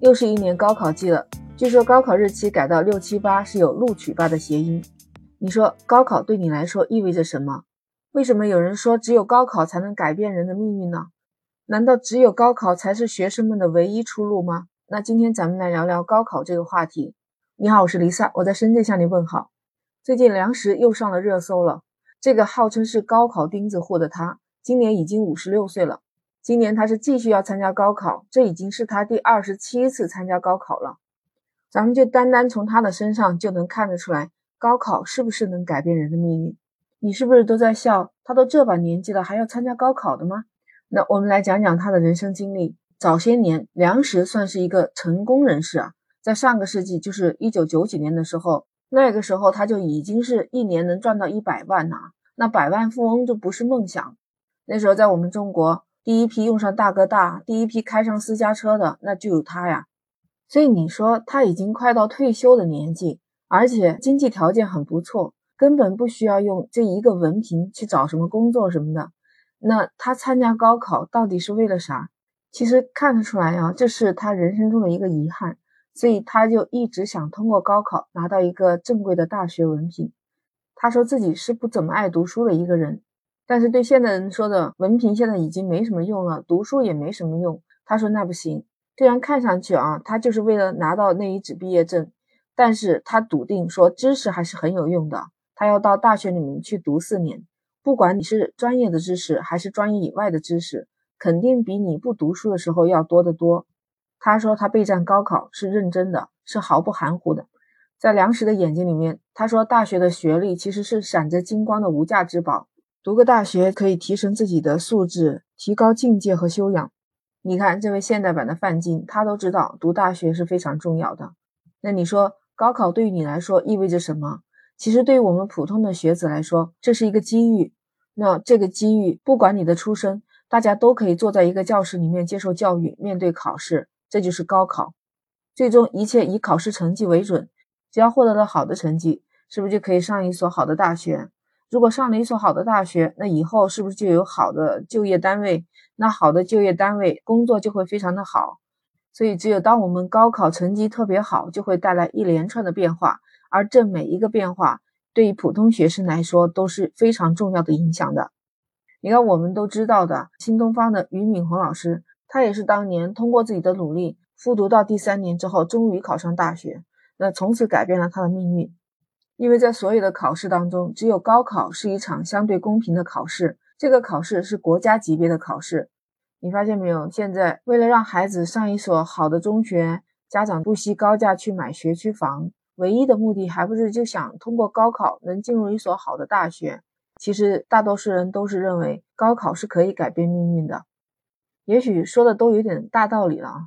又是一年高考季了，据说高考日期改到六七八是有录取八的谐音。你说高考对你来说意味着什么？为什么有人说只有高考才能改变人的命运呢？难道只有高考才是学生们的唯一出路吗？那今天咱们来聊聊高考这个话题。你好，我是 Lisa，我在深圳向你问好。最近粮食又上了热搜了，这个号称是高考钉子户的他，今年已经五十六岁了。今年他是继续要参加高考，这已经是他第二十七次参加高考了。咱们就单单从他的身上就能看得出来，高考是不是能改变人的命运？你是不是都在笑？他都这把年纪了，还要参加高考的吗？那我们来讲讲他的人生经历。早些年，梁实算是一个成功人士啊，在上个世纪，就是一九九几年的时候，那个时候他就已经是一年能赚到一百万呐，那百万富翁就不是梦想。那时候在我们中国。第一批用上大哥大，第一批开上私家车的，那就有他呀。所以你说他已经快到退休的年纪，而且经济条件很不错，根本不需要用这一个文凭去找什么工作什么的。那他参加高考到底是为了啥？其实看得出来啊，这是他人生中的一个遗憾，所以他就一直想通过高考拿到一个正规的大学文凭。他说自己是不怎么爱读书的一个人。但是对现代人说的文凭现在已经没什么用了，读书也没什么用。他说那不行，虽然看上去啊，他就是为了拿到那一纸毕业证，但是他笃定说知识还是很有用的。他要到大学里面去读四年，不管你是专业的知识还是专业以外的知识，肯定比你不读书的时候要多得多。他说他备战高考是认真的，是毫不含糊的。在梁实的眼睛里面，他说大学的学历其实是闪着金光的无价之宝。读个大学可以提升自己的素质，提高境界和修养。你看这位现代版的范进，他都知道读大学是非常重要的。那你说高考对于你来说意味着什么？其实对于我们普通的学子来说，这是一个机遇。那这个机遇，不管你的出身，大家都可以坐在一个教室里面接受教育，面对考试，这就是高考。最终一切以考试成绩为准，只要获得了好的成绩，是不是就可以上一所好的大学？如果上了一所好的大学，那以后是不是就有好的就业单位？那好的就业单位工作就会非常的好。所以，只有当我们高考成绩特别好，就会带来一连串的变化，而这每一个变化对于普通学生来说都是非常重要的影响的。你看，我们都知道的新东方的俞敏洪老师，他也是当年通过自己的努力，复读到第三年之后，终于考上大学，那从此改变了他的命运。因为在所有的考试当中，只有高考是一场相对公平的考试。这个考试是国家级别的考试，你发现没有？现在为了让孩子上一所好的中学，家长不惜高价去买学区房，唯一的目的还不是就想通过高考能进入一所好的大学？其实大多数人都是认为高考是可以改变命运的。也许说的都有点大道理了啊！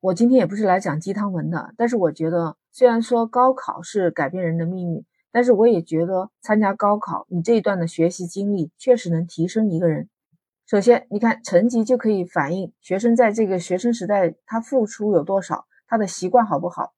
我今天也不是来讲鸡汤文的，但是我觉得。虽然说高考是改变人的命运，但是我也觉得参加高考，你这一段的学习经历确实能提升一个人。首先，你看成绩就可以反映学生在这个学生时代他付出有多少，他的习惯好不好。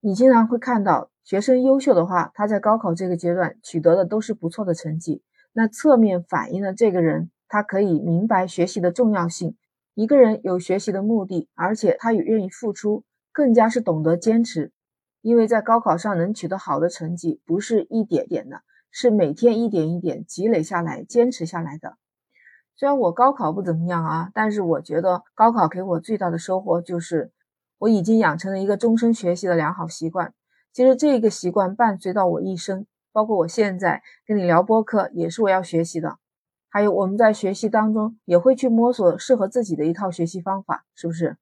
你经常会看到学生优秀的话，他在高考这个阶段取得的都是不错的成绩，那侧面反映了这个人他可以明白学习的重要性。一个人有学习的目的，而且他也愿意付出，更加是懂得坚持。因为在高考上能取得好的成绩，不是一点点的，是每天一点一点积累下来、坚持下来的。虽然我高考不怎么样啊，但是我觉得高考给我最大的收获就是，我已经养成了一个终身学习的良好习惯。其实这个习惯伴随到我一生，包括我现在跟你聊播客，也是我要学习的。还有我们在学习当中也会去摸索适合自己的一套学习方法，是不是？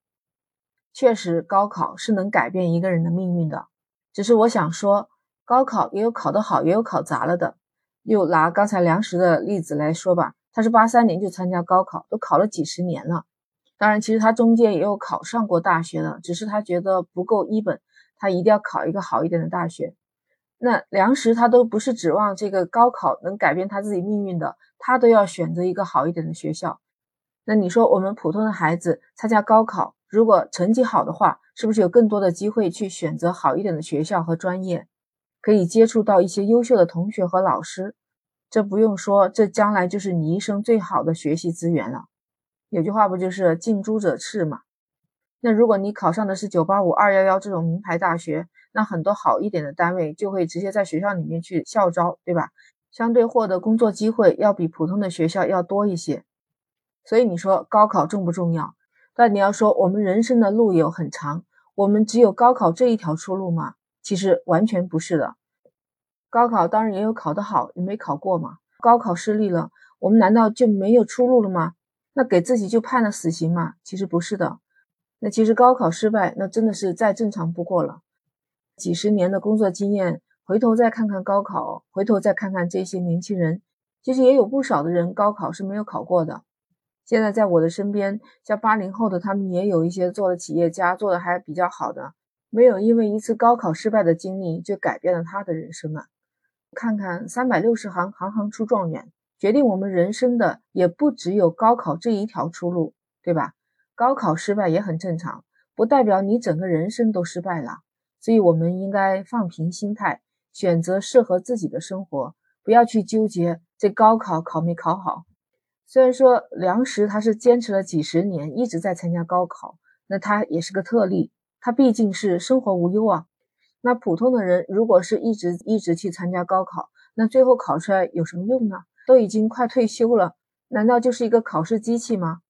确实，高考是能改变一个人的命运的。只是我想说，高考也有考得好，也有考砸了的。又拿刚才梁实的例子来说吧，他是八三年就参加高考，都考了几十年了。当然，其实他中间也有考上过大学的，只是他觉得不够一本，他一定要考一个好一点的大学。那梁实他都不是指望这个高考能改变他自己命运的，他都要选择一个好一点的学校。那你说，我们普通的孩子参加高考？如果成绩好的话，是不是有更多的机会去选择好一点的学校和专业，可以接触到一些优秀的同学和老师？这不用说，这将来就是你一生最好的学习资源了。有句话不就是近朱者赤嘛？那如果你考上的是九八五、二幺幺这种名牌大学，那很多好一点的单位就会直接在学校里面去校招，对吧？相对获得工作机会要比普通的学校要多一些。所以你说高考重不重要？但你要说我们人生的路有很长，我们只有高考这一条出路吗？其实完全不是的。高考当然也有考得好，也没考过嘛。高考失利了，我们难道就没有出路了吗？那给自己就判了死刑吗？其实不是的。那其实高考失败，那真的是再正常不过了。几十年的工作经验，回头再看看高考，回头再看看这些年轻人，其实也有不少的人高考是没有考过的。现在在我的身边，像八零后的，他们也有一些做了企业家，做的还比较好的，没有因为一次高考失败的经历就改变了他的人生啊。看看三百六十行，行行出状元，决定我们人生的也不只有高考这一条出路，对吧？高考失败也很正常，不代表你整个人生都失败了。所以，我们应该放平心态，选择适合自己的生活，不要去纠结这高考考没考好。虽然说梁实他是坚持了几十年，一直在参加高考，那他也是个特例，他毕竟是生活无忧啊。那普通的人如果是一直一直去参加高考，那最后考出来有什么用呢？都已经快退休了，难道就是一个考试机器吗？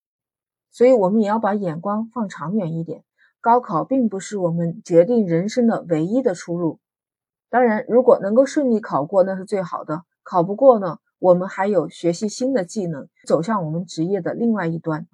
所以，我们也要把眼光放长远一点。高考并不是我们决定人生的唯一的出路。当然，如果能够顺利考过，那是最好的。考不过呢，我们还有学习新的技能，走向我们职业的另外一端。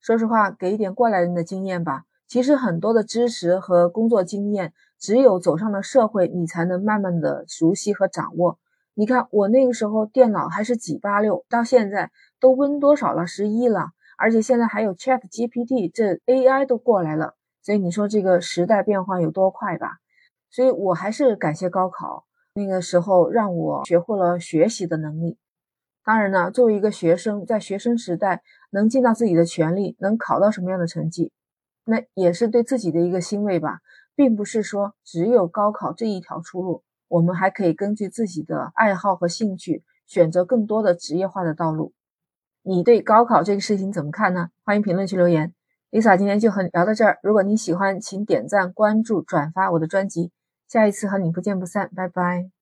说实话，给一点过来人的经验吧。其实很多的知识和工作经验，只有走上了社会，你才能慢慢的熟悉和掌握。你看，我那个时候电脑还是几八六，到现在都 Win 多少了？十一了。而且现在还有 Chat GPT，这 AI 都过来了，所以你说这个时代变化有多快吧？所以我还是感谢高考，那个时候让我学会了学习的能力。当然呢，作为一个学生，在学生时代能尽到自己的全力，能考到什么样的成绩，那也是对自己的一个欣慰吧。并不是说只有高考这一条出路，我们还可以根据自己的爱好和兴趣，选择更多的职业化的道路。你对高考这个事情怎么看呢？欢迎评论区留言。Lisa 今天就和你聊到这儿。如果你喜欢，请点赞、关注、转发我的专辑。下一次和你不见不散，拜拜。